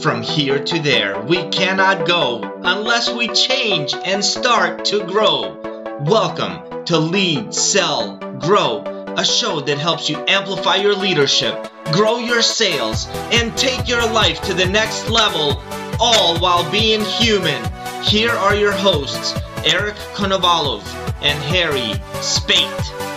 From here to there, we cannot go unless we change and start to grow. Welcome to Lead, Sell, Grow, a show that helps you amplify your leadership, grow your sales, and take your life to the next level, all while being human. Here are your hosts, Eric Konovalov and Harry Spaight.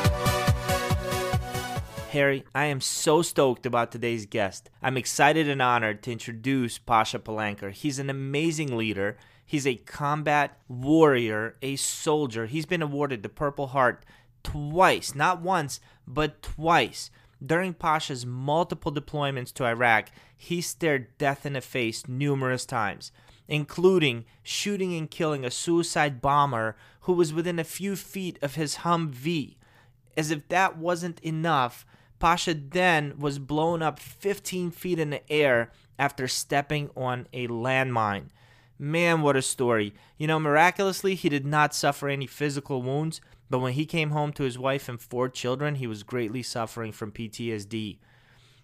Harry, I am so stoked about today's guest. I'm excited and honored to introduce Pasha Palanker. He's an amazing leader. He's a combat warrior, a soldier. He's been awarded the Purple Heart twice, not once, but twice. During Pasha's multiple deployments to Iraq, he stared death in the face numerous times, including shooting and killing a suicide bomber who was within a few feet of his Humvee. As if that wasn't enough, Pasha then was blown up 15 feet in the air after stepping on a landmine. Man, what a story. You know, miraculously, he did not suffer any physical wounds, but when he came home to his wife and four children, he was greatly suffering from PTSD.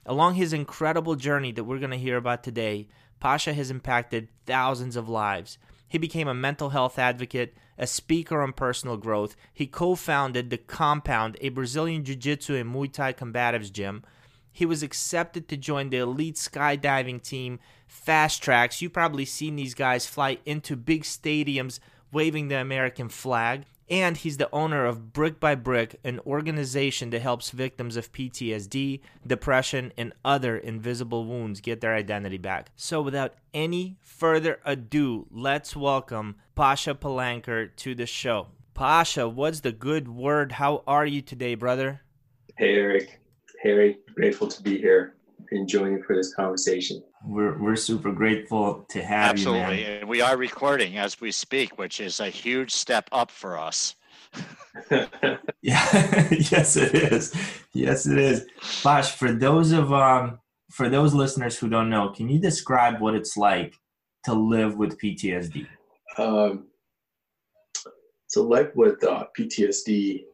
Along his incredible journey that we're going to hear about today, Pasha has impacted thousands of lives. He became a mental health advocate, a speaker on personal growth. He co founded The Compound, a Brazilian Jiu Jitsu and Muay Thai combatives gym. He was accepted to join the elite skydiving team, Fastrax. You've probably seen these guys fly into big stadiums waving the American flag and he's the owner of Brick by Brick, an organization that helps victims of PTSD, depression, and other invisible wounds get their identity back. So, without any further ado, let's welcome Pasha Palanker to the show. Pasha, what's the good word? How are you today, brother? Hey, Eric. Harry, grateful to be here and joining for this conversation. We're we're super grateful to have Absolutely. you. Absolutely. And we are recording as we speak, which is a huge step up for us. yeah, yes it is. Yes it is. Bosh, for those of um for those listeners who don't know, can you describe what it's like to live with PTSD? Um so like with uh, PTSD,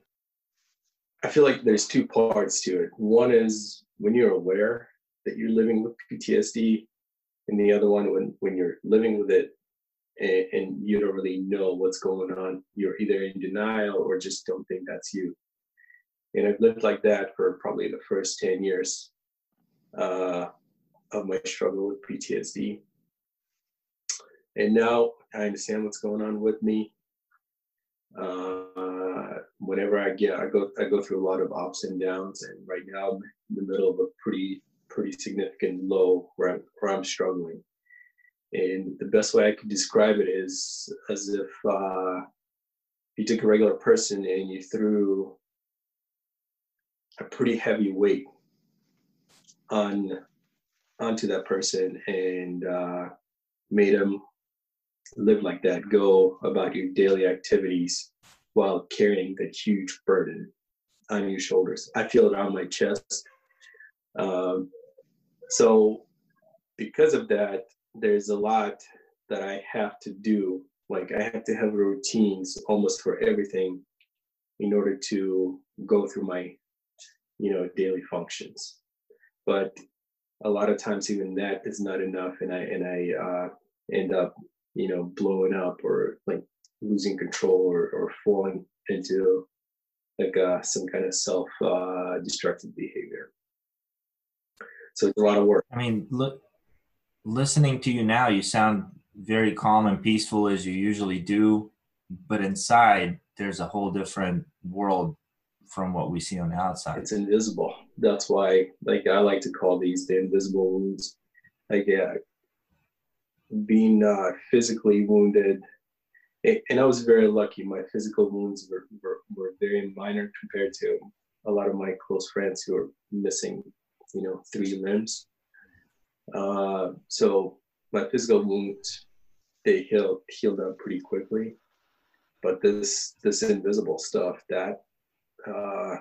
I feel like there's two parts to it. One is when you're aware that you're living with PTSD, and the other one when when you're living with it and, and you don't really know what's going on. You're either in denial or just don't think that's you. And I've lived like that for probably the first ten years uh, of my struggle with PTSD. And now I understand what's going on with me. Uh, whenever I get, I go, I go through a lot of ups and downs, and right now I'm in the middle of a pretty pretty significant low where I'm, where I'm struggling. And the best way I could describe it is as if uh, you took a regular person and you threw a pretty heavy weight on onto that person and uh, made them live like that, go about your daily activities while carrying that huge burden on your shoulders. I feel it on my chest. Um, so because of that, there's a lot that I have to do. Like I have to have routines almost for everything in order to go through my, you know, daily functions. But a lot of times even that is not enough and I and I uh, end up, you know, blowing up or like losing control or, or falling into like uh, some kind of self uh, destructive behavior. So it's a lot of work. I mean, look, listening to you now, you sound very calm and peaceful as you usually do, but inside there's a whole different world from what we see on the outside. It's invisible. That's why, like, I like to call these the invisible wounds. Like, yeah, being uh, physically wounded, and I was very lucky. My physical wounds were, were, were very minor compared to a lot of my close friends who are missing you know, three limbs. Uh, so my physical wounds, they healed healed up pretty quickly. But this this invisible stuff that uh,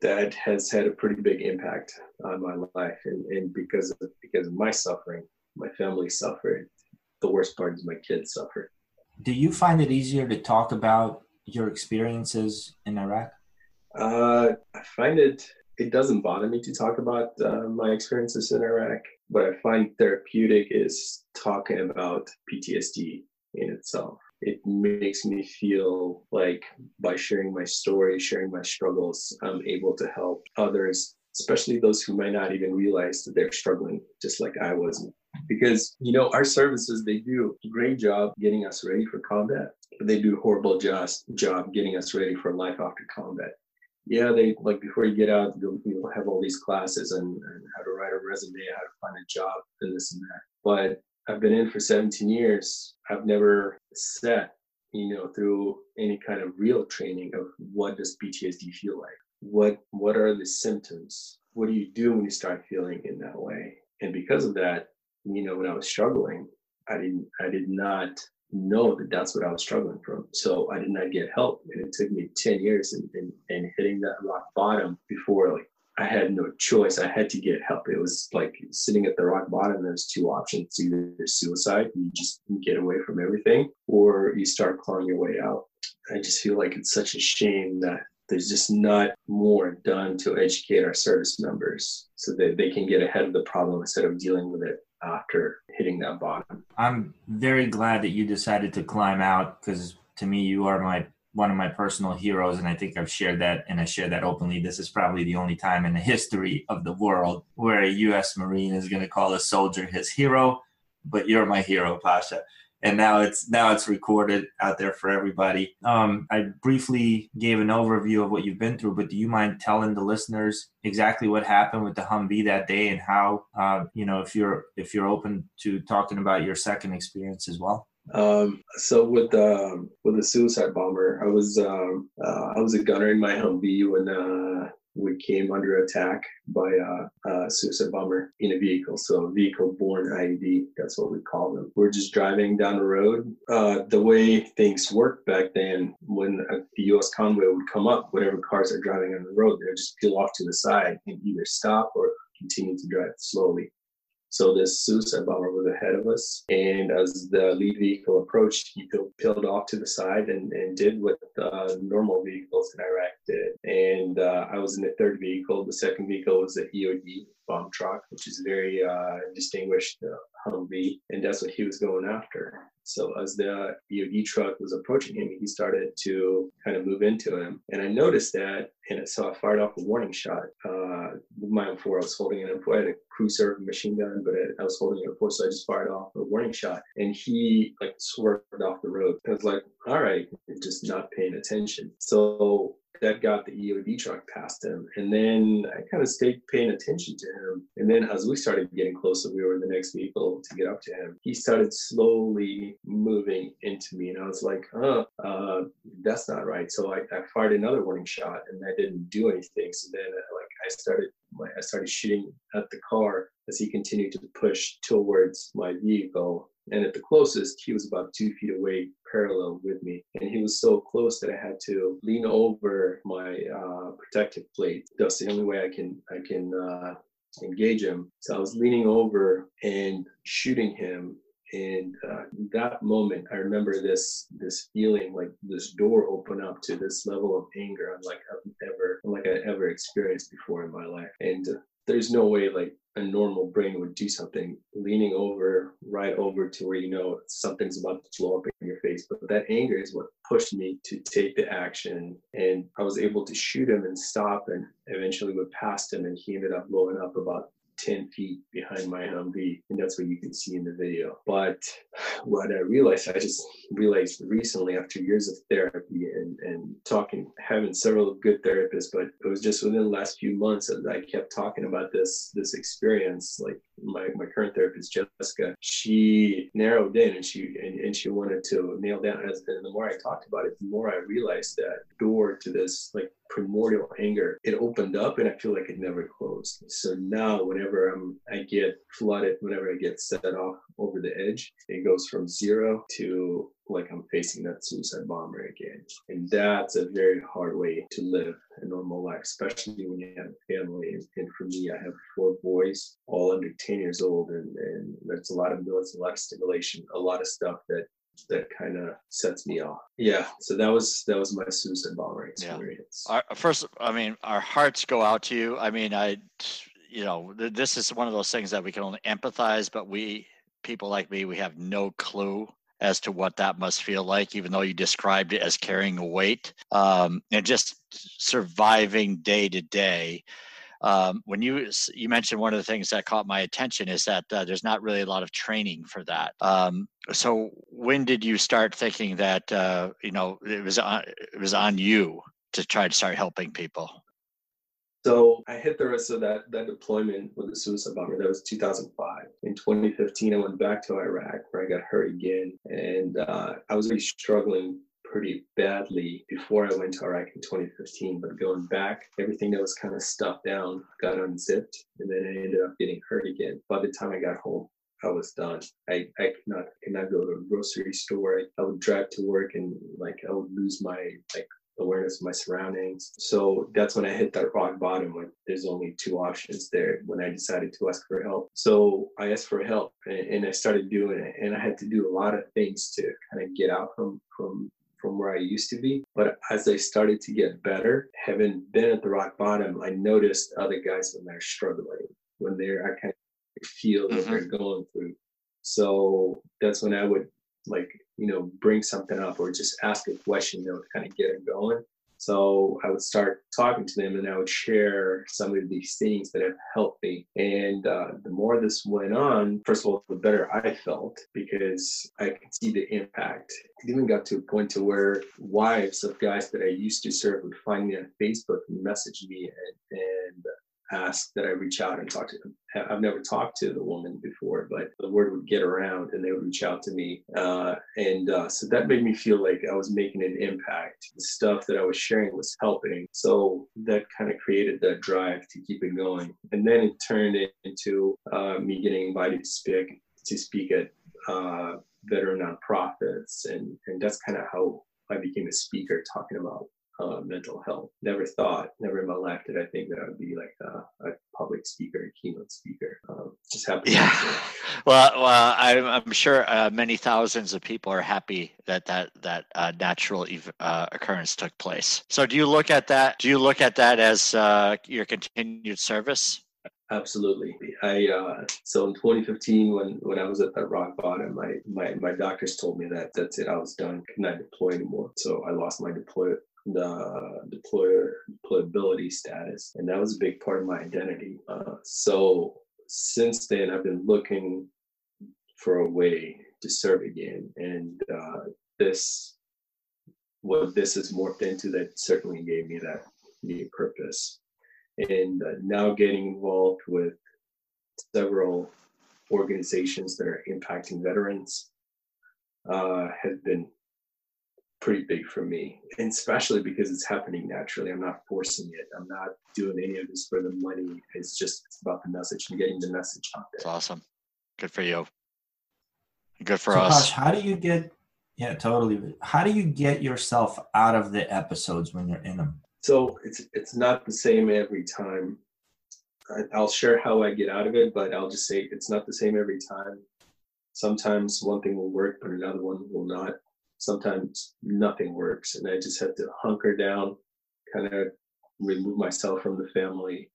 that has had a pretty big impact on my life, and, and because of because of my suffering, my family suffered. The worst part is my kids suffered. Do you find it easier to talk about your experiences in Iraq? Uh, I find it it doesn't bother me to talk about uh, my experiences in Iraq. What I find therapeutic is talking about PTSD in itself. It makes me feel like by sharing my story, sharing my struggles, I'm able to help others, especially those who might not even realize that they're struggling just like I was. Because, you know, our services, they do a great job getting us ready for combat, but they do a horrible job getting us ready for life after combat yeah, they like before you get out, you'll, you'll have all these classes and, and, how to write a resume, how to find a job, and this and that. But I've been in for 17 years. I've never sat, you know, through any kind of real training of what does PTSD feel like. What what are the symptoms? What do you do when you start feeling in that way? And because of that, you know, when I was struggling, I didn't I did not know that that's what I was struggling from. So I did not get help. And it took me 10 years and, and, and hitting that rock bottom before like I had no choice. I had to get help. It was like sitting at the rock bottom. There's two options: either suicide, you just get away from everything, or you start clawing your way out. I just feel like it's such a shame that there's just not more done to educate our service members so that they can get ahead of the problem instead of dealing with it after hitting that bottom. I'm very glad that you decided to climb out because to me, you are my one of my personal heroes, and I think I've shared that and I share that openly. This is probably the only time in the history of the world where a U.S. Marine is going to call a soldier his hero, but you're my hero, Pasha and now it's now it's recorded out there for everybody. Um, I briefly gave an overview of what you've been through, but do you mind telling the listeners exactly what happened with the Humvee that day and how uh, you know if you're if you're open to talking about your second experience as well? Um, so with um, with the suicide bomber, I was um, uh, I was a gunner in my Humvee when uh, we came under attack by a, a, suicide bomber in a vehicle. So a vehicle borne IED, that's what we call them. We're just driving down the road. Uh, the way things worked back then, when a, the U.S. convoy would come up, whatever cars are driving on the road, they would just peel off to the side and either stop or continue to drive slowly. So this suicide bomber was ahead of us. And as the lead vehicle approached, he peeled off to the side and, and did what normal vehicles in Iraq did. And uh, I was in the third vehicle. The second vehicle was the EOD bomb truck, which is very uh, distinguished uh, Humvee. And that's what he was going after. So as the EOD truck was approaching him, he started to kind of move into him. And I noticed that, and so I fired off a warning shot. Uh, my M4, I was holding an M4. I had a crew-served machine gun, but I was holding an M4, so I just fired off a warning shot. And he like swerved off the road. I was like, all right, just not paying attention. So that got the EOD truck past him. And then I kind of stayed paying attention to him. And then as we started getting closer, we were the next vehicle to get up to him. He started slowly moving into me. And I was like, oh, uh, that's not right. So I, I, fired another warning shot and that didn't do anything. So then uh, like I started I started shooting at the car as he continued to push towards my vehicle. And at the closest, he was about two feet away, parallel with me. And he was so close that I had to lean over my uh, protective plate. That's the only way I can I can uh, engage him. So I was leaning over and shooting him and uh, that moment i remember this this feeling like this door open up to this level of anger unlike i've ever like i ever experienced before in my life and uh, there's no way like a normal brain would do something. Leaning over right over to where you know something's about to blow up in your face. But that anger is what pushed me to take the action. And i was able to shoot him and stop and eventually went past him and he ended up blowing up about 10 feet behind my Humvee, and that's what you can see in the video. But what I realized, I just realized recently after years of therapy and, and talking, having several good therapists, but it was just within the last few months that I kept talking about this this experience. Like my, my current therapist, Jessica, she narrowed in and she and, and she wanted to nail down as and the more I talked about it, the more I realized that door to this like primordial anger, it opened up and I feel like it never closed. So now whenever I'm, I get flooded, whenever I get set off over the edge, it goes from zero to like I'm facing that suicide bomber again. And that's a very hard way to live a normal life, especially when you have a family. And, for me, I have four boys, all under 10 years old. And, and there's a lot of noise, a lot of stimulation, a lot of stuff that that kind of sets me off. Yeah, so that was that was my suicide bomber experience. Yeah. Our, first, I mean, our hearts go out to you. I mean, I, you know, this is one of those things that we can only empathize, but we people like me, we have no clue as to what that must feel like, even though you described it as carrying a weight um, and just surviving day to day. Um, when you you mentioned one of the things that caught my attention is that uh, there's not really a lot of training for that. Um, so when did you start thinking that uh, you know it was on it was on you to try to start helping people? So I hit the rest of that that deployment with the suicide bomber. That was 2005. In 2015, I went back to Iraq where I got hurt again, and uh, I was really struggling pretty badly before I went to Iraq in 2015. But going back, everything that was kind of stuffed down got unzipped, and then I ended up getting hurt again. By the time I got home, I was done. I, I could not could not go to a grocery store. I, I would drive to work and like I would lose my like awareness of my surroundings. So that's when I hit that rock bottom when there's only two options there when I decided to ask for help. So I asked for help and, and I started doing it and I had to do a lot of things to kind of get out from from from where I used to be. But as I started to get better, having been at the rock bottom, I noticed other guys when they're struggling, when they're I kind of feel what mm-hmm. they're going through. So that's when I would like you know bring something up or just ask a question that would kind of get it going. So i would start talking to them and i would share some of these things that have helped me. And uh, the more this went on first of all the better i felt because i could see the impact. It even got to a point to where wives of guys that i used to serve would find me on facebook and message me and, and ask that I reach out and talk to them. I've never talked to the woman before, but the word would get around and they would reach out to me. Uh, and uh, so that made me feel like I was making an impact. The stuff that I was sharing was helping. So that kind of created that drive to keep it going. And then it turned into uh, me getting invited to speak to speak at uh, veteran nonprofits. And, and that's kind of how I became a speaker talking about uh, mental health. Never thought, never in my life did I think that I would be like a, a public speaker, keynote speaker. Um, just happy. Yeah. Well, well, I'm, I'm sure uh, many thousands of people are happy that that that uh, natural ev- uh, occurrence took place. So, do you look at that? Do you look at that as uh, your continued service? Absolutely. I uh, so in 2015 when when I was at that rock bottom, my my my doctors told me that that's it. I was done. Could not deploy anymore. So I lost my deploy the deployer deployability status, and that was a big part of my identity. Uh, so since then, I've been looking for a way to serve again, and uh, this what this has morphed into that certainly gave me that new purpose. And uh, now getting involved with several organizations that are impacting veterans uh, has been pretty big for me, and especially because it's happening naturally. I'm not forcing it. I'm not doing any of this for the money. It's just it's about the message and getting the message out there. That's awesome. Good for you. Good for so, us. Posh, how do you get? Yeah, totally. How do you get yourself out of the episodes when you're in them? So it's it's not the same every time. I'll share how I get out of it, but I'll just say it's not the same every time. Sometimes one thing will work, but another one will not sometimes nothing works and i just have to hunker down kind of remove myself from the family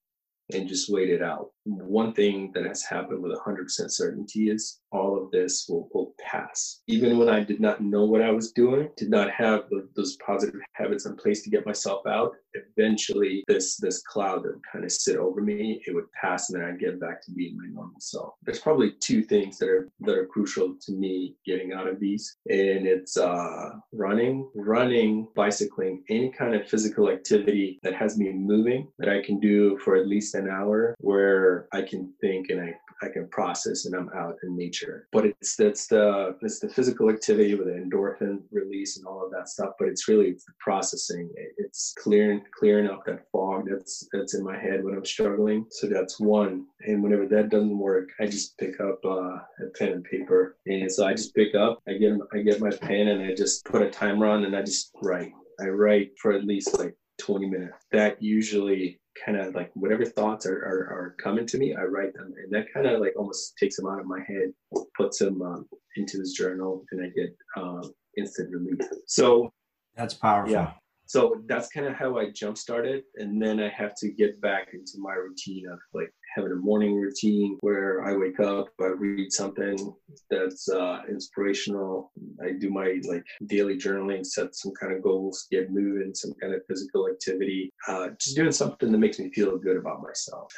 and just wait it out. One thing that has happened with 100% certainty is all of this will, will pass. Even when I did not know what I was doing, did not have the, those positive habits in place to get myself out, eventually this this cloud that would kind of sit over me, it would pass and then I'd get back to being my normal self. There's probably two things that are that are crucial to me getting out of these. And it's uh, running, running, bicycling, any kind of physical activity that has me moving that I can do for at least an hour where I can think and I, I can process and I'm out in nature. But it's that's the it's the physical activity with the endorphin release and all of that stuff. But it's really it's the processing. It's clearing clearing up that fog that's that's in my head when I'm struggling. So that's one. And whenever that doesn't work, I just pick up uh, a pen and paper. And so I just pick up, I get I get my pen and I just put a timer on and I just write. I write for at least like 20 minutes. That usually kind of like whatever thoughts are, are, are, coming to me, I write them. And that kind of like almost takes them out of my head, puts them um, into this journal and I get uh, instant relief. So that's powerful. Yeah. So that's kind of how I jump started. And then I have to get back into my routine of like having a morning routine where I wake up, I read something that's uh, inspirational. I do my like daily journaling, set some kind of goals, get moving, some kind of physical activity, uh, just doing something that makes me feel good about myself.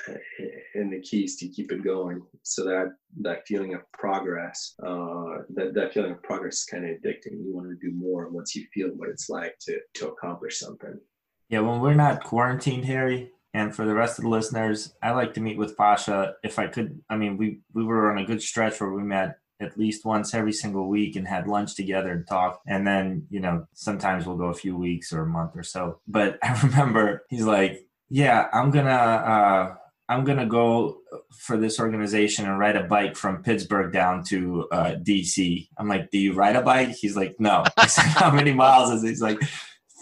And the key is to keep it going so that that feeling of progress, uh, that, that feeling of progress is kind of addicting. You want to do more once you feel what it's like to, to accomplish something. Yeah, when we're not quarantined, Harry, and for the rest of the listeners, I like to meet with Pasha if I could. I mean, we we were on a good stretch where we met at least once every single week and had lunch together and talk. And then, you know, sometimes we'll go a few weeks or a month or so. But I remember he's like, "Yeah, I'm gonna." Uh, I'm gonna go for this organization and ride a bike from Pittsburgh down to uh, DC. I'm like, do you ride a bike? He's like, no. I said, how many miles is it? He's like,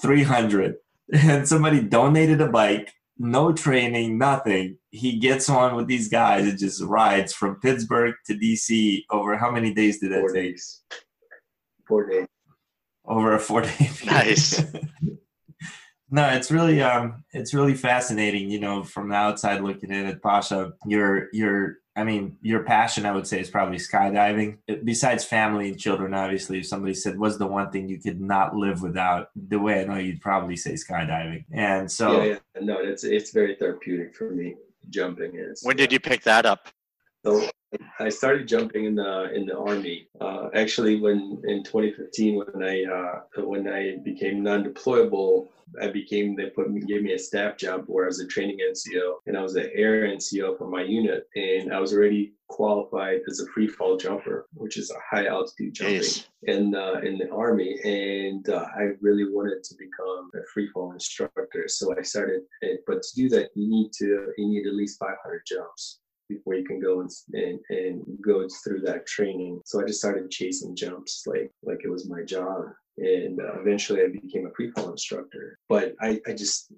300. And somebody donated a bike no training, nothing. He gets on with these guys and just rides from Pittsburgh to DC over how many days did that Four take? Days. Four days. Over a four day. Nice. no, it's really um it's really fascinating, you know, from the outside looking in at Pasha, you're you're I mean, your passion, I would say, is probably skydiving. Besides family and children, obviously, if somebody said, "What's the one thing you could not live without?" The way I know you'd probably say skydiving. And so, yeah, yeah. no, it's it's very therapeutic for me. Jumping is. When did you pick that up? So I started jumping in the in the army. Uh, actually, when in 2015, when I uh, when I became non-deployable, I became they put me gave me a staff job where I was a training NCO and I was an air NCO for my unit, and I was already qualified as a free fall jumper, which is a high altitude jumping in uh, in the army, and uh, I really wanted to become a free fall instructor. So I started, but to do that, you need to you need at least 500 jumps before you can go and, and, and go through that training. So I just started chasing jumps like like it was my job. And uh, eventually I became a free fall instructor. But I, I just,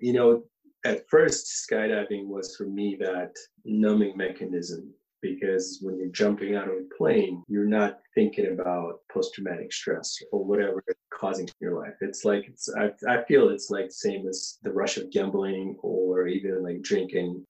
you know, at first skydiving was for me that numbing mechanism because when you're jumping out of a plane, you're not thinking about post-traumatic stress or whatever it's causing in your life. It's like it's I, I feel it's like same as the rush of gambling or even like drinking.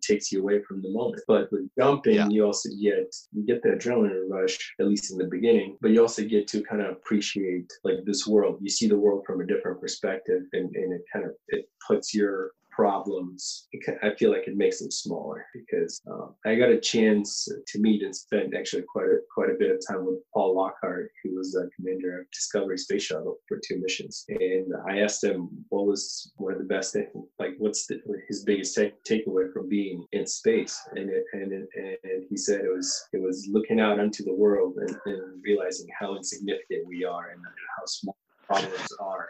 It takes you away from the moment. But with jumping, Yeah. you also get you get the adrenaline rush, at least in the beginning, but you also get to kind of appreciate like this world. You see the world from a different perspective and, and it kind of it puts your problems i feel like it makes them smaller because um, i got a chance to meet and spend actually quite a, quite a bit of time with paul lockhart who was the commander of discovery space shuttle for two missions. And i asked him what was one of the best like what's the, his biggest take, takeaway from being in space? And it, and it, and he said it was it was looking out onto the world and, and realizing how insignificant we are and how small problems are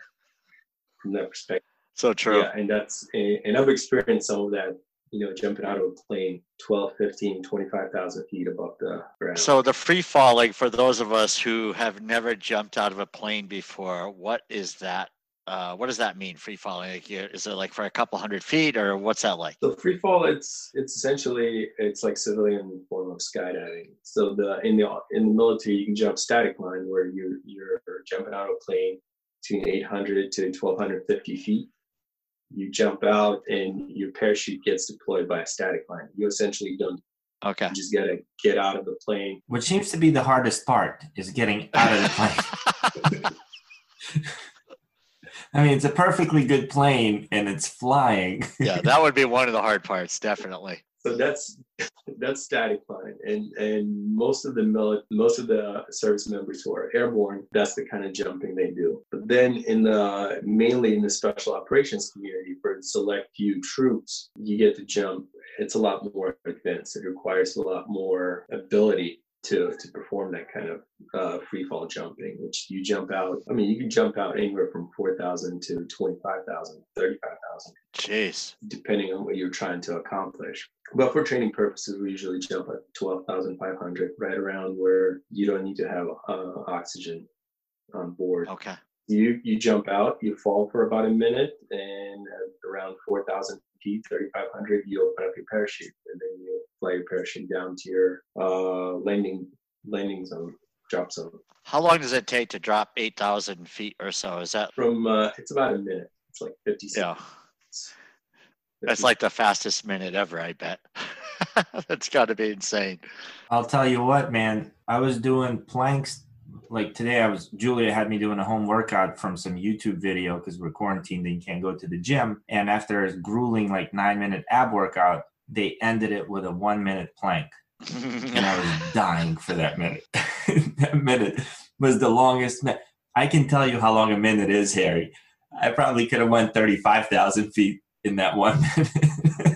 from that perspective So true. yeah, and that's and I've experienced some of that, you know, jumping out of a plane 12, 15, 25,000 feet above the ground. So the free falling, for those of us who have never jumped out of a plane before, what is that? Uh, what does that mean? Free falling? Like, is it like for a couple hundred feet, or what's that like? So free fall, it's it's essentially it's like civilian form of skydiving. So the in the in the military, you can jump static line where you you're jumping out of a plane between 800 to 1250 feet. You jump out and your parachute gets deployed by a static line. You essentially don't Okay. you just gotta get out of the plane. which seems to be the hardest part is getting out of the plane. I mean, it's a perfectly good plane and it's flying. yeah, that would be one of the hard parts, definitely. So that's that's static line, and and most of the most of the service members who are airborne, that's the kind of jumping they do. But then in the mainly in the special operations community for select few troops, you get to jump. It's a lot more advanced. It requires a lot more ability to to perform that kind of uh, free fall jumping, which you jump out. I mean, you can jump out anywhere from four thousand to 25,000, 35,000 Jeez. depending on what you're trying to accomplish. But for training purposes, we usually jump at 12,500, right around where you don't need to have uh, oxygen on board. Okay. You you jump out, you fall for about a minute, and at around 4,000 feet, 3,500, you open up your parachute, and then you fly your parachute down to your uh, landing landing zone, drop zone. How long does it take to drop 8,000 feet or so? Is that From uh, it's about a minute. It's like 50 Yeah. seconds. that's like the fastest minute ever, I bet. that's got to be insane. I'll tell you what, man. I was doing planks like today. I was Julia had me doing a home workout from some YouTube video because we're quarantined and you can't go to the gym. And after a grueling like nine minute ab workout, they ended it with a one minute plank, and I was dying for that minute. that minute was the longest. Mi- I can tell you how long a minute is, Harry. I probably could have went thirty five thousand feet in that one minute.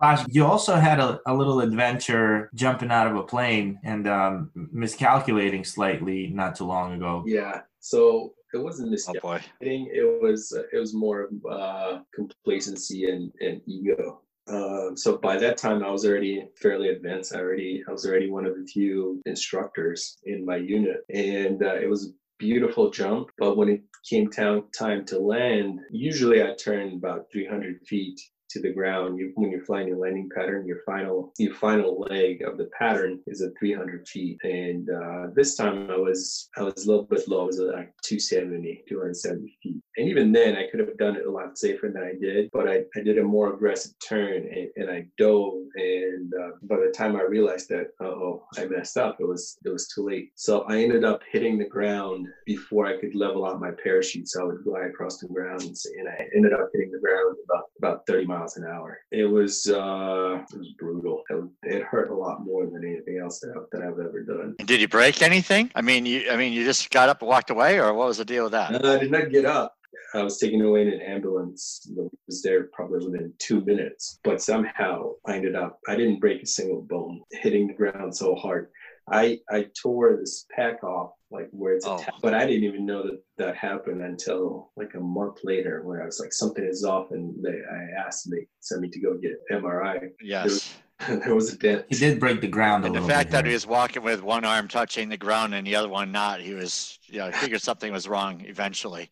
Bosh, you also had a, a little adventure jumping out of a plane and um, miscalculating slightly not too long ago. Yeah. So it wasn't oh miscalculating. boy. It was it was more of uh, complacency and, and ego. Um, so by that time, I was already fairly advanced. I already I was already one of the few instructors in my unit, and uh, it was a beautiful jump. But when it came time time to land, usually I turned about 300 feet to the ground. You, when you're flying your landing pattern, your final your final leg of the pattern is at 300 feet. And uh, this time I was I was a little bit low. I was at like 270, 270 feet. And even then, I could have done it a lot safer than I did. But I, I did a more aggressive turn and, and I dove. And uh, by the time I realized that, oh, I messed up. It was it was too late. So I ended up hitting the ground before I could level out my parachute. So I would fly across the ground, and I ended up hitting the ground about about 30 miles an hour. It was uh, it was brutal. It, it hurt a lot more than anything else that, I, that I've ever done. Did you break anything? I mean, you I mean, you just got up and walked away, or what was the deal with that? Uh, I did not get up. I was taken away in an ambulance. that was there probably within two minutes, but somehow I ended up. I didn't break a single bone, hitting the ground so hard. I I tore this pack off like where it's Oh. attached, but I didn't even know that that happened until like a month later, where I was like something is off, and they I asked and they sent me to go get MRI. Yes. there was a dent. He did break the ground a And the little fact bit. that he was walking with one arm touching the ground and the other one not, he was, you know, I figured something was wrong eventually.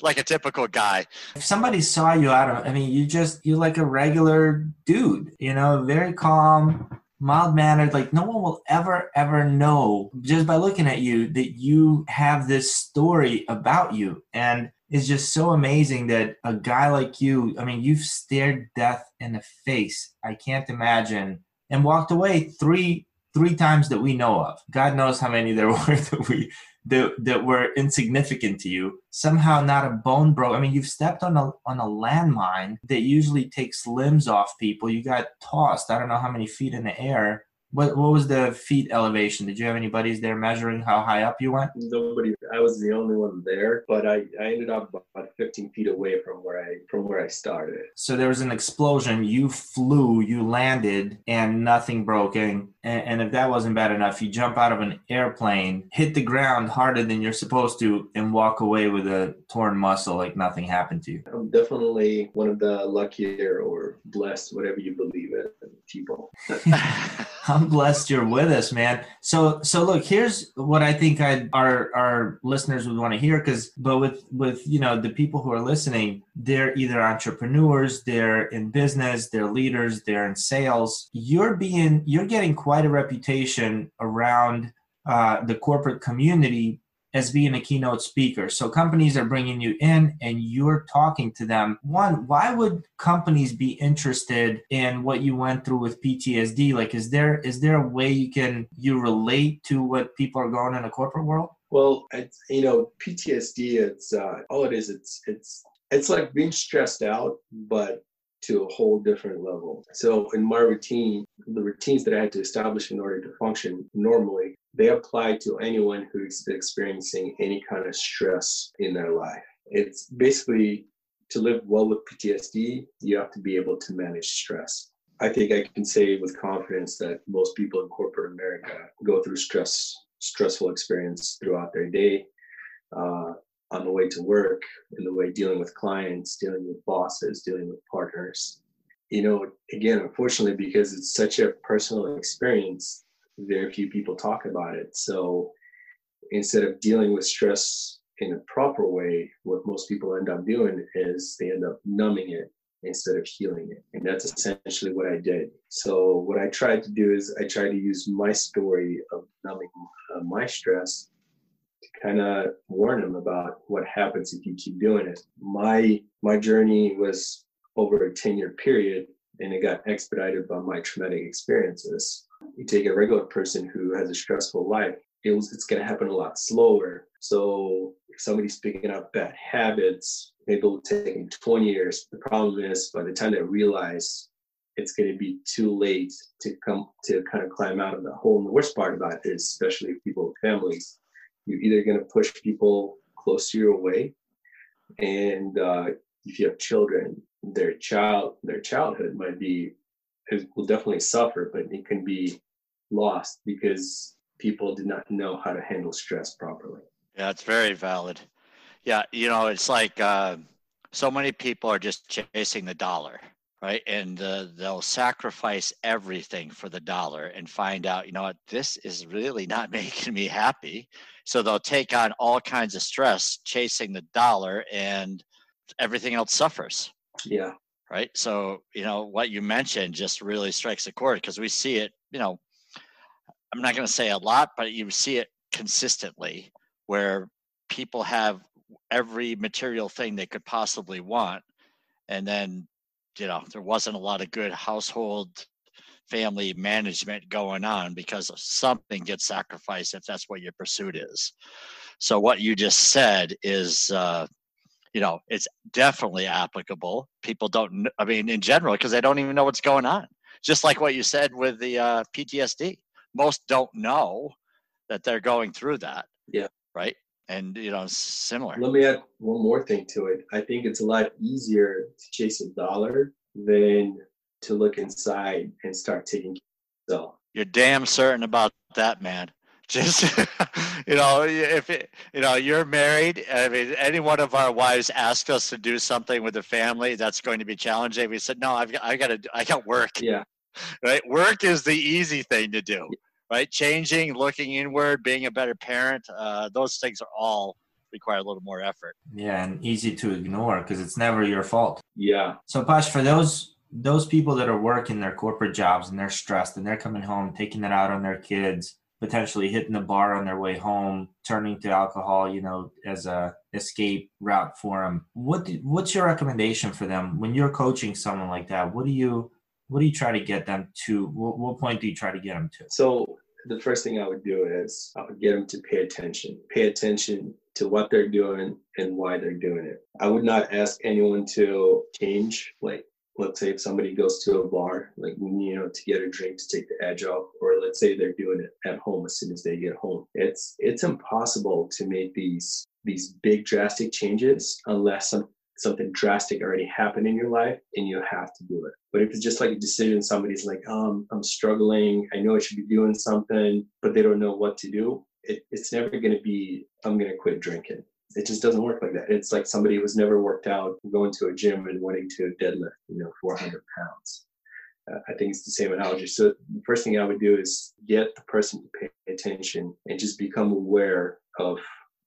Like a typical guy. if somebody saw you out of, I mean, you just you're like a regular dude, you know, very calm, mild mannered. Like no one will ever ever know just by looking at you that you have this story about you, and it's just so amazing that a guy like you. I mean, you've stared death in the face. I can't imagine, and walked away three three times that we know of. God knows how many there were that we that, that were insignificant to you somehow not a bone broke i mean you've stepped on a on a landmine that usually takes limbs off people you got tossed i don't know how many feet in the air what what was the feet elevation did you have any buddies there measuring how high up you went Nobody. I was the only one there, but I, I ended up about 15 feet away from where I from where I started. so there was an explosion you flew you landed and nothing broke and, and if that wasn't bad enough you jump out of an airplane hit the ground harder than you're supposed to and walk away with a torn muscle like nothing happened to you I'm definitely one of the luckier or blessed, whatever you believe in, people. I'm blessed you're with us, man. So so look, here's what I think I our our listeners would want to hear because but with with you know the people who are listening, they're either entrepreneurs, they're in business, they're leaders, they're in sales. You're being you're getting quite a reputation around uh, the corporate community as being a keynote speaker. So companies are bringing you in and you're talking to them. One, why would companies be interested in what you went through with PTSD? Like is there is there a way you can you relate to what people are going in the corporate world? Well, you know, PTSD. It's uh, all it is. It's it's it's like being stressed out, but to a whole different level. So in my routine, the routines that I had to establish in order to function normally, they apply to anyone who's experiencing any kind of stress in their life. It's basically to live well with PTSD, you have to be able to manage stress. I think I can say with confidence that most people in corporate America go through stress, stressful experience throughout their day, uh, on the way to work, in the way dealing with clients, dealing with bosses, dealing with partners. You know, again, unfortunately, because it's such a personal experience, very few people talk about it. So instead of dealing with stress in a proper way, what most people end up doing is they end up numbing it instead of healing it. And that's essentially what I did. So, what I tried to do is I tried to use my story of numbing uh, my stress to kind of warn them about what happens if you keep doing it. My my journey was over a 10 year period and it got expedited by my traumatic experiences. You take a regular person who has a stressful life, it was, it's going to happen a lot slower. So if somebody's picking up bad habits, maybe it'll take them 20 years. The problem is by the time they realize it's going to be too late to come to kind of climb out of the hole. And the worst part about it is, especially people with families, you're either going to push people close to your way, and uh, if you have children, their child, their childhood might be, will definitely suffer, but it can be lost because people did not know how to handle stress properly. Yeah, it's very valid. Yeah, you know, it's like uh, so many people are just chasing the dollar, right? And uh, they'll sacrifice everything for the dollar and find out, you know what, this is really not making me happy. So they'll take on all kinds of stress chasing the dollar and everything else suffers. Yeah. Right. So, you know, what you mentioned just really strikes a chord because we see it, you know, I'm not going to say a lot, but you see it consistently where people have every material thing they could possibly want. And then, you know, there wasn't a lot of good household family management going on because something gets sacrificed if that's what your pursuit is. So, what you just said is, uh, you know, it's definitely applicable. People don't, I mean, in general, because they don't even know what's going on. Just like what you said with the uh, PTSD. Most don't know that they're going through that. Yeah. Right. And, you know, similar. Let me add one more thing to it. I think it's a lot easier to chase a dollar than to look inside and start taking care of yourself. You're damn certain about that, man just you know if it, you know you're married i mean any one of our wives asked us to do something with the family that's going to be challenging. We said no i've got i got to i got work. Yeah. Right? Work is the easy thing to do right? Changing looking inward being a better parent uh, those things are all require a little more effort. Yeah and easy to ignore because it's never your fault. Yeah. So pash for those those people that are working their corporate jobs and they're stressed and they're coming home taking it out on their kids potentially hitting the bar on their way home, turning to alcohol, you know, as a escape route for them. What do, what's your recommendation for them when you're coaching someone like that? What do you what do you try to get them to? What, what point do you try to get them to? So the first thing I would do is I would get them to pay attention. Pay attention to what they're doing and why they're doing it. I would not ask anyone to change like let's say if somebody goes to a bar, like you know, to get a drink to take the edge off, or let's say they're doing it at home as soon as they get home. It's it's impossible to make these these big drastic changes unless some something drastic already happened in your life and you have to do it. But if it's just like a decision, somebody's like, um, I'm struggling, I know I should be doing something, but they don't know what to do. It, it's never going to be, I'm going to quit drinking it just doesn't work like that. It's like somebody who's never worked out going to a gym and wanting to deadlift, you know, 400 pounds. Uh, I think it's the same analogy. So the first thing I would do is get the person to pay attention and just become aware of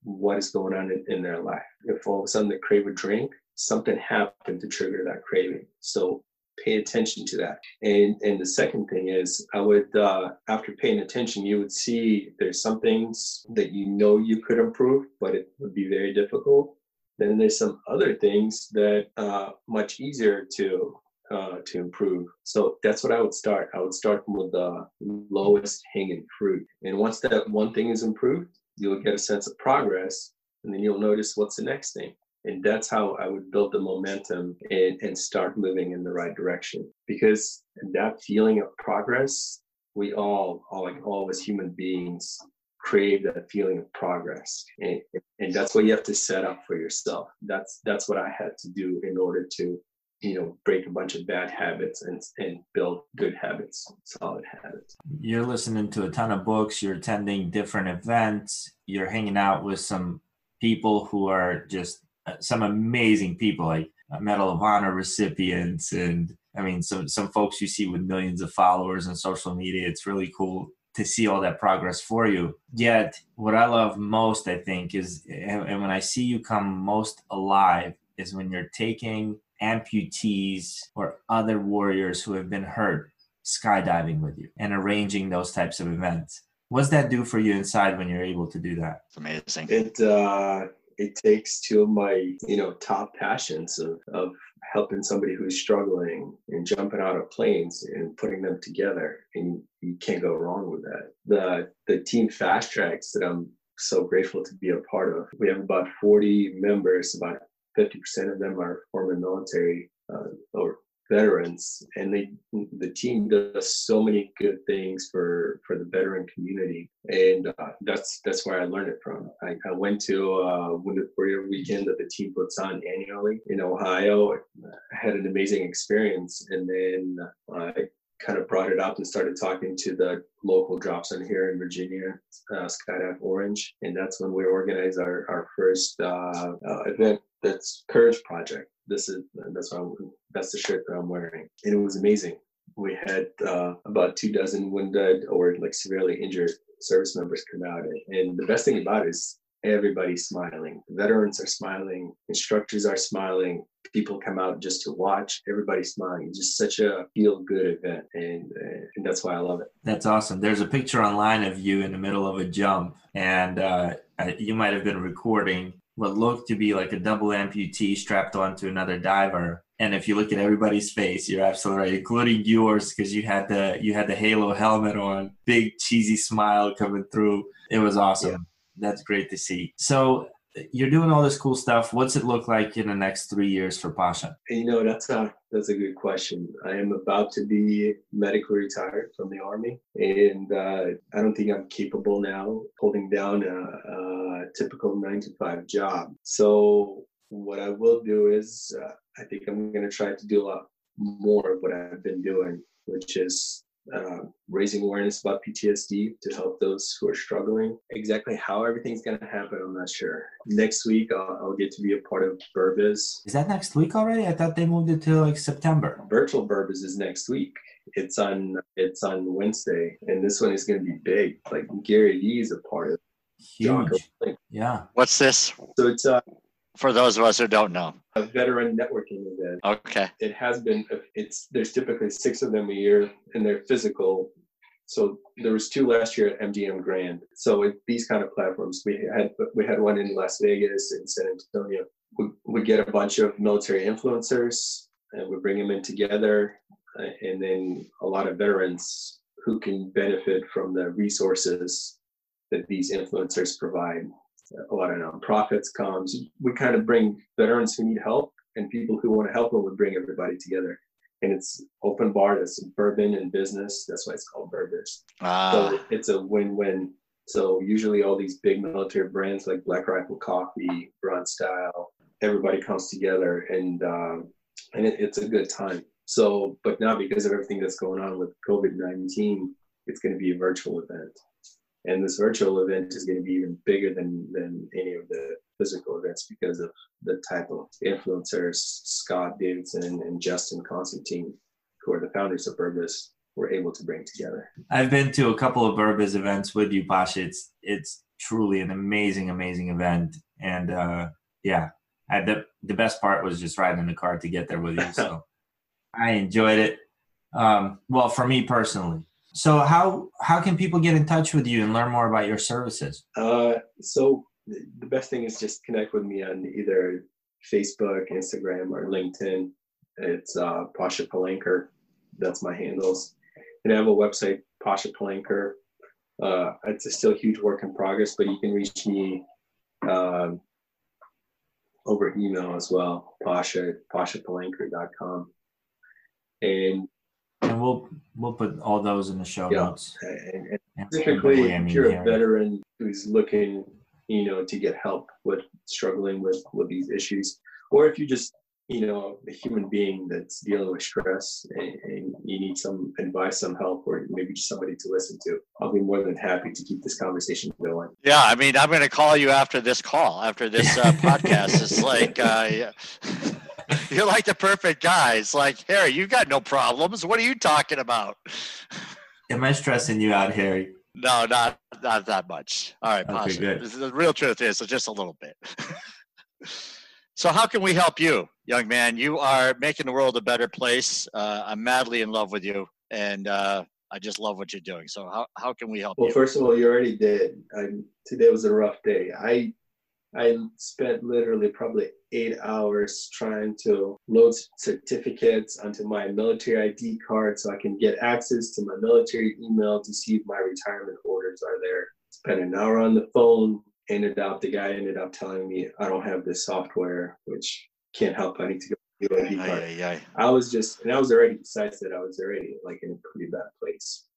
what is going on in, in their life. If all of a sudden they crave a drink, something happened to trigger that craving. So pay attention to that. And and the second thing is I would uh, after paying attention, you would see there's some things that you know you could improve, but it would be very difficult. Then there's some other things that uh, much easier to uh, to improve. So that's what I would start. I would start with the lowest hanging fruit. And once that one thing is improved, you'll get a sense of progress, and then you'll notice what's the next thing and that's how i would build the momentum and, and start moving in the right direction. Because that feeling of progress we all, all like all as human beings crave that feeling of progress. And, and that's what you have to set up for yourself. That's that's what i had to do in order to you know break a bunch of bad habits and and build good habits solid habits. You're listening to a ton of books. You're attending different events. You're hanging out with some people who are just some amazing people like Medal of Honor recipients and I mean some some folks you see with millions of followers on social media. It's really cool to see all that progress for you. Yet what I love most I think is and when I see you come most alive is when you're taking amputees or other warriors who have been hurt skydiving with you and arranging those types of events. What's that do for you inside when you're able to do that? It's amazing. It uh, it takes two of my you know top passions of of helping somebody who's struggling and jumping out of planes and putting them together, and you can't go wrong with that. The the team Fastrax that I'm so grateful to be a part of. We have about 40 members, about 50% of them are former military uh, or veterans and they the team does so many good things for for the veteran community and uh, that's that's where i learned it from i, I went to uh wounded warrior weekend that the team puts on annually in ohio I had an amazing experience and then i kind of brought it up and started talking to the local drops zone here in Virginia, uh, Skydive Orange, and that's when we organized our our first uh, uh, event. That's Courage Project. This is that's why that's the shirt that I'm wearing, and it was amazing. We had uh, about two dozen wounded or like severely injured service members come out, and the best thing about it is everybody's smiling. Veterans are smiling, instructors are smiling, people come out just to watch. Everybody's smiling. It's just such a feel good event, and uh, and that's why I love it. That's awesome. There's a picture online of you in the middle of a jump, and uh, you might have been recording what looked to be like a double amputee strapped onto another diver. And if you look at everybody's face, you're absolutely right, including yours, because you had the you had the halo helmet on, big cheesy smile coming through. It was awesome. Yeah. That's great to see. So you're doing all this cool stuff. What's it look like in the next three years for Pasha? You know, that's a that's a good question. I am about to be medically retired from the army, and uh, I don't think I'm capable now holding down a, a, typical nine to five job. So what I will do is, uh, I think I'm going to try to do a lot more of what I've been doing, which is uh, raising awareness about PTSD to help those who are struggling. Exactly how everything's going to happen, I'm not sure. Next week, I'll, I'll, get to be a part of Burbiz. Is that next week already? I thought they moved it to like September. Virtual Burbiz is next week. It's on it's on Wednesday, and this one is going to be big. Like Gary Lee is a part of. Huge. Yeah. What's this? So it's uh, for those of us who don't know? A veteran networking event. Okay. It has been. It's there's typically six of them a year, and they're physical. So there was two last year at MGM Grand. So with these kind of platforms, we had we had one in Las Vegas and San Antonio. We we get a bunch of military influencers, and we bring them in together, uh, and then a lot of veterans who can benefit from the resources that these influencers provide a lot of nonprofits comes. We kind of bring veterans who need help and people who want to help them. We bring everybody together, and it's open bar. That's bourbon and business. That's why it's called Burbiz. Ah. So it's a win-win. So usually all these big military brands like Black Rifle Coffee, Grunt Style, everybody comes together and um, and it, it's a good time. So, but now because of everything that's going on with COVID nineteen, it's going to be a virtual event and this virtual event is going to be even bigger than than any of the physical events because of the type of influencers Scott Davidson and Justin Constantine, who are the founders of Burbiz, were able to bring together. I've been to a couple of Burbiz events with you, Pasha. It's it's truly an amazing, amazing event, and uh, yeah, I, the the best part was just riding in the car to get there with you. So I enjoyed it. Um, well, for me personally, so how how can people get in touch with you and learn more about your services? Uh, so the best thing is just connect with me on either Facebook, Instagram, or LinkedIn. It's uh, Pasha Palanker. That's my handles. And I have a website, Pasha Palanker. Uh, it's a still huge work in progress, but you can reach me um, over email as well, Pasha, pashapalanker.com. And and we'll we'll put all those in the show yeah. notes. And, and typically, if you're a veteran who's looking, you know, to get help with struggling with with these issues, or if you just you know a human being that's dealing with stress and, and, you need some advice some help or maybe just somebody to listen to i'll be more than happy to keep this conversation going yeah i mean i'm going to call you after this call after this uh, podcast it's like uh, yeah. You're like the perfect guy. It's like, Harry, you've got no problems. What are you talking about? Am I stressing you out, Harry? No, not not that much. All right, okay, good. The real truth is just a little bit. so, how can we help you? young man. You are making the world a better place. Uh, I'm madly in love with you, and uh, I just love what you're doing. So how, how can we help well, you? first of all, you already did. I, today was a rough day. I I spent literally probably eight hours trying to load certificates onto my military ID card so I can get access to my military email to see if my retirement orders are there. Spent an hour on the phone. Ended up, the guy ended up telling me I don't have this software, which can't help. I need to go. Aye, aye, aye. I was just, and I was already, besides that, I was already like in a pretty bad place.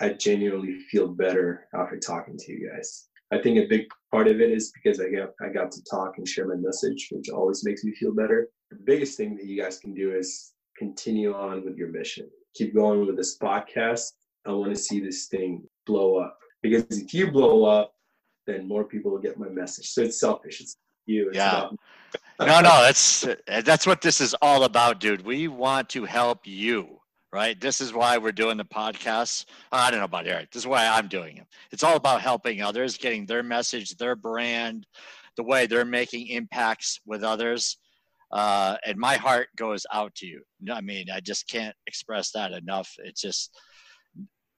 I genuinely feel better after talking to you guys. I think a big part of it is because I got I got to talk and share my message, which always makes me feel better. The biggest thing that you guys can do is continue on with your mission. Keep going with this podcast. I want to see this thing blow up because if you blow up, then more people will get my message. So it's selfish. It's you. It's Yeah. no, no, that's that's what this is all about, dude. We want to help you, right? This is why we're doing the podcast. I don't know about Eric. This is why I'm doing it. It's all about helping others, getting their message, their brand, the way they're making impacts with others. Uh, and my heart goes out to you. I mean, I just can't express that enough. It's just,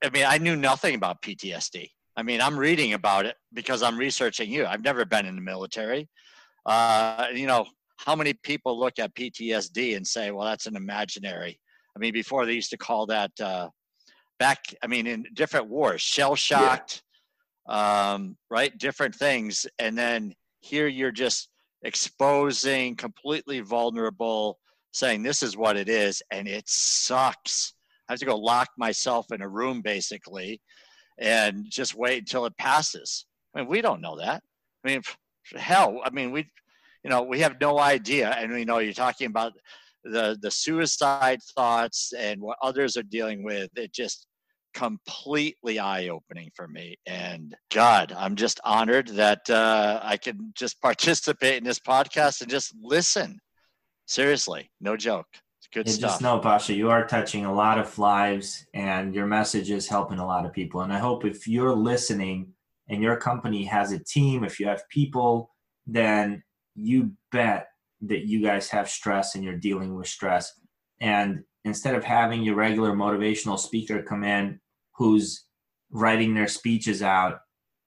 I mean, I knew nothing about PTSD. I mean, I'm reading about it because I'm researching you. I've never been in the military uh, you know, how many people look at PTSD and say, well, that's an imaginary? I mean, before they used to call that uh, back, I mean, in different wars, shell shocked, um, right? Different things. And then here you're just exposing completely vulnerable, saying this is what it is, and it sucks. I have to go lock myself in a room basically and just wait until it passes. I mean, we don't know that. I mean, hell, I mean, we, you know, we have no idea. And we know you're talking about the the suicide thoughts and what others are dealing with. It just completely eye opening for me. And God, I'm just honored that uh, I can just participate in this podcast and just listen. Seriously, no joke. It's good Yeah, stuff. just know, Pasha, you are touching a lot of lives and your message is helping a lot of people. And I hope if you're listening and your company has a team, if you have people, then you bet that you guys have stress and you're dealing with stress. And instead of having your regular motivational speaker come in who's writing their speeches out,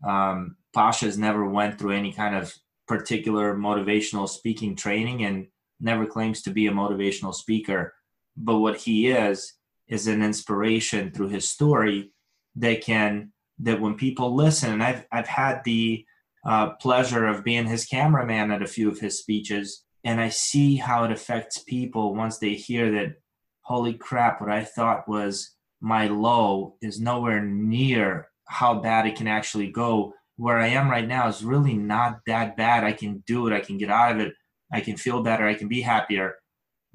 um, Pasha's never went through any kind of particular motivational speaking training and never claims to be a motivational speaker. But what he is, is an inspiration through his story that can, that when people listen, and I've, I've had the uh, pleasure of being his cameraman at a few of his speeches, and I see how it affects people once they hear that, holy crap, what I thought was my low is nowhere near how bad it can actually go. Where I am right now is really not that bad. I can do it, I can get out of it, I can feel better, I can be happier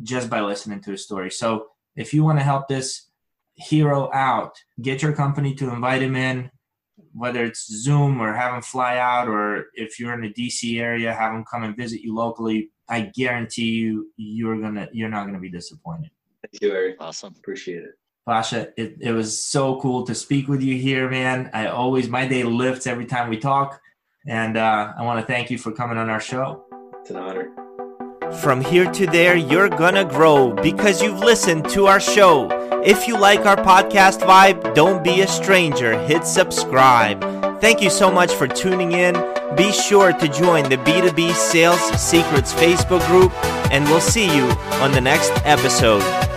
just by listening to a story. So if you want to help this hero out, get your company to invite him in, whether it's Zoom or have him fly out, or if you're in the DC area, have him come and visit you locally. I guarantee you, you're gonna, you're not gonna be disappointed. Thank you, Eric. awesome. Appreciate it. Pasha, it, it was so cool to speak with you here, man. I always, my day lifts every time we talk. And uh, I want to thank you for coming on our show. It's an honor. From here to there, you're gonna grow because you've listened to our show. If you like our podcast vibe, don't be a stranger. Hit subscribe. Thank you so much for tuning in. Be sure to join the B2B Sales Secrets Facebook group, and we'll see you on the next episode.